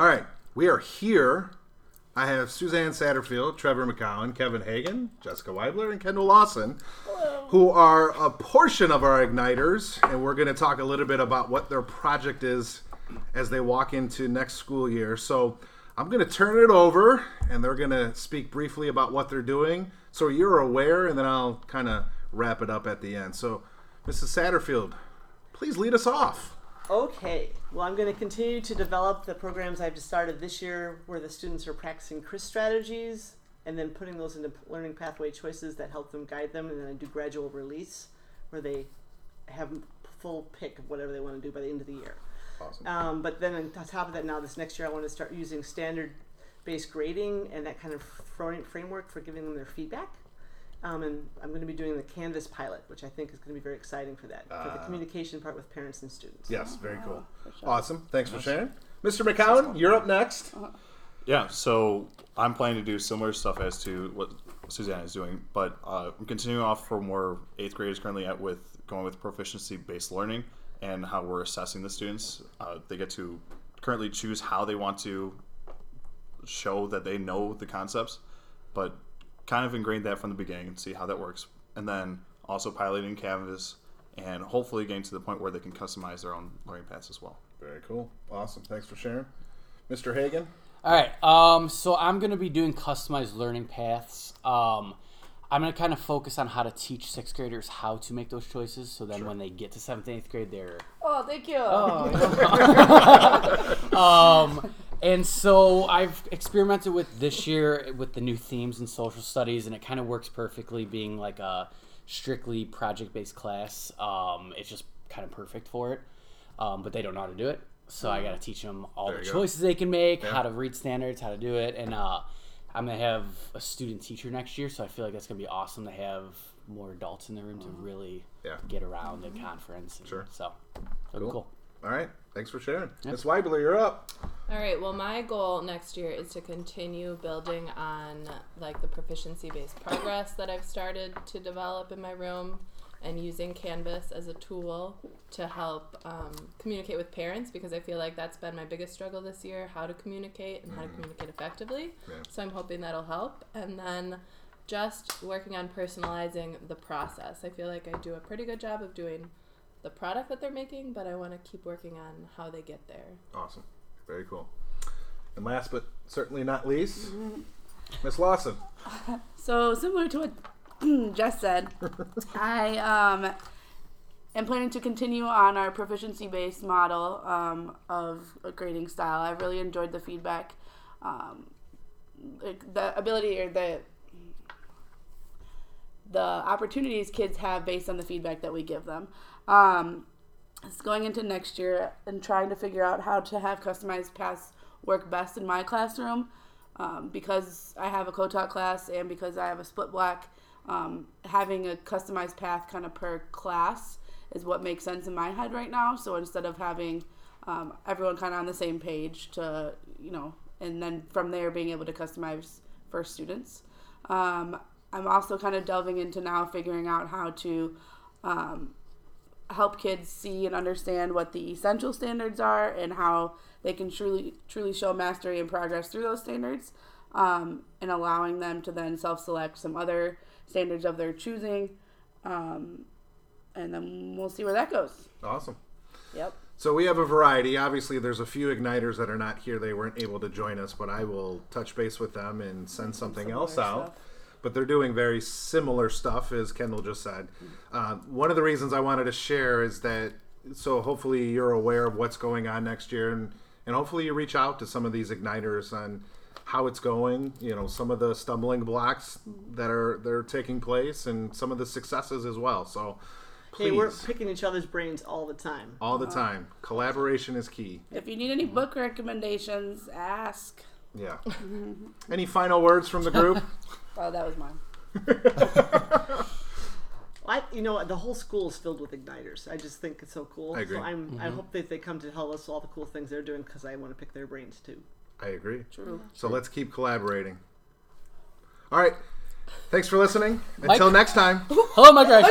All right, we are here. I have Suzanne Satterfield, Trevor McCowan, Kevin Hagan, Jessica Weibler, and Kendall Lawson, who are a portion of our Igniters, and we're going to talk a little bit about what their project is as they walk into next school year. So I'm going to turn it over, and they're going to speak briefly about what they're doing, so you're aware, and then I'll kind of wrap it up at the end. So, Mrs. Satterfield, please lead us off. Okay, well, I'm going to continue to develop the programs I've just started this year where the students are practicing CRISS strategies and then putting those into learning pathway choices that help them guide them. And then I do gradual release where they have full pick of whatever they want to do by the end of the year. Awesome. Um, but then on top of that, now this next year, I want to start using standard based grading and that kind of framework for giving them their feedback. Um, and I'm going to be doing the Canvas pilot, which I think is going to be very exciting for that, for the Ah. communication part with parents and students. Yes, very cool. sure. Awesome. Thanks for sharing. Mr. McCowan, you're up next. Yeah, so I'm planning to do similar stuff as to what Suzanne is doing, but uh, I'm continuing off from where eighth graders currently at with going with proficiency based learning and how we're assessing the students. Uh, they get to currently choose how they want to show that they know the concepts, but kind of ingrained that from the beginning and see how that works. And then also piloting Canvas and hopefully getting to the point where they can customize their own learning paths as well. Very cool. Awesome. Thanks for sharing. Mr. Hagan. All right. Um, so I'm going to be doing customized learning paths. Um, I'm going to kind of focus on how to teach sixth graders how to make those choices. So then when they get to seventh, and eighth grade, they're Oh, thank you. um, and so I've experimented with this year with the new themes in social studies, and it kind of works perfectly. Being like a strictly project-based class, um, it's just kind of perfect for it. Um, but they don't know how to do it, so I got to teach them all There the you go. choices they can make, Yeah. how to read standards, how to do it, and uh, I'm gonna have a student teacher next year, so I feel like that's gonna be awesome to have more adults in the room to really Yeah. get around in conference. And Sure. So, it'll be Cool. cool. All right. Thanks for sharing. Miss Weibler, you're up. All right. Well, my goal next year is to continue building on like the proficiency-based progress that I've started to develop in my room, and using Canvas as a tool to help um, communicate with parents because I feel like that's been my biggest struggle this year: how to communicate and how to communicate effectively. Yeah. So I'm hoping that'll help, and then just working on personalizing the process. I feel like I do a pretty good job of doing the product that they're making, but I want to keep working on how they get there. Awesome. Very cool. And last but certainly not least, Miss Lawson. So similar to what Jess said, I um, am planning to continue on our proficiency-based model um, of a grading style. I've really enjoyed the feedback, um, like the ability or the the opportunities kids have based on the feedback that we give them. Um, it's going into next year and trying to figure out how to have customized paths work best in my classroom um, because I have a co-taught class and because I have a split block. Um, having a customized path kind of per class is what makes sense in my head right now. So instead of having um, everyone kind of on the same page to you know, and then from there being able to customize for students. Um, I'm also kind of delving into now figuring out how to um, help kids see and understand what the essential standards are and how they can truly truly show mastery and progress through those standards um, and allowing them to then self-select some other standards of their choosing um, and then we'll see where that goes Awesome. yep So we have a variety. Obviously, there's a few igniters that are not here. They weren't able to join us, but I will touch base with them and send something Similar else out. stuff. But they're doing very similar stuff, as Kendall just said. Uh, one of the reasons I wanted to share is that so hopefully you're aware of what's going on next year, and and hopefully you reach out to some of these igniters on how it's going. You know, some of the stumbling blocks that are that are taking place, and some of the successes as well. So. Please, Hey, we're picking each other's brains all the time. all the time. Collaboration is key. if you need any book recommendations ask Yeah. Any final words from the group? oh that was mine I, you know, the whole school is filled with igniters. I just think it's so cool. I agree. So I'm, I mm-hmm. hope that they come to tell us all the cool things they're doing because I want to pick their brains too. I agree. true So let's keep collaborating. All right. Thanks for listening. Until next time. Hello, oh, my guys.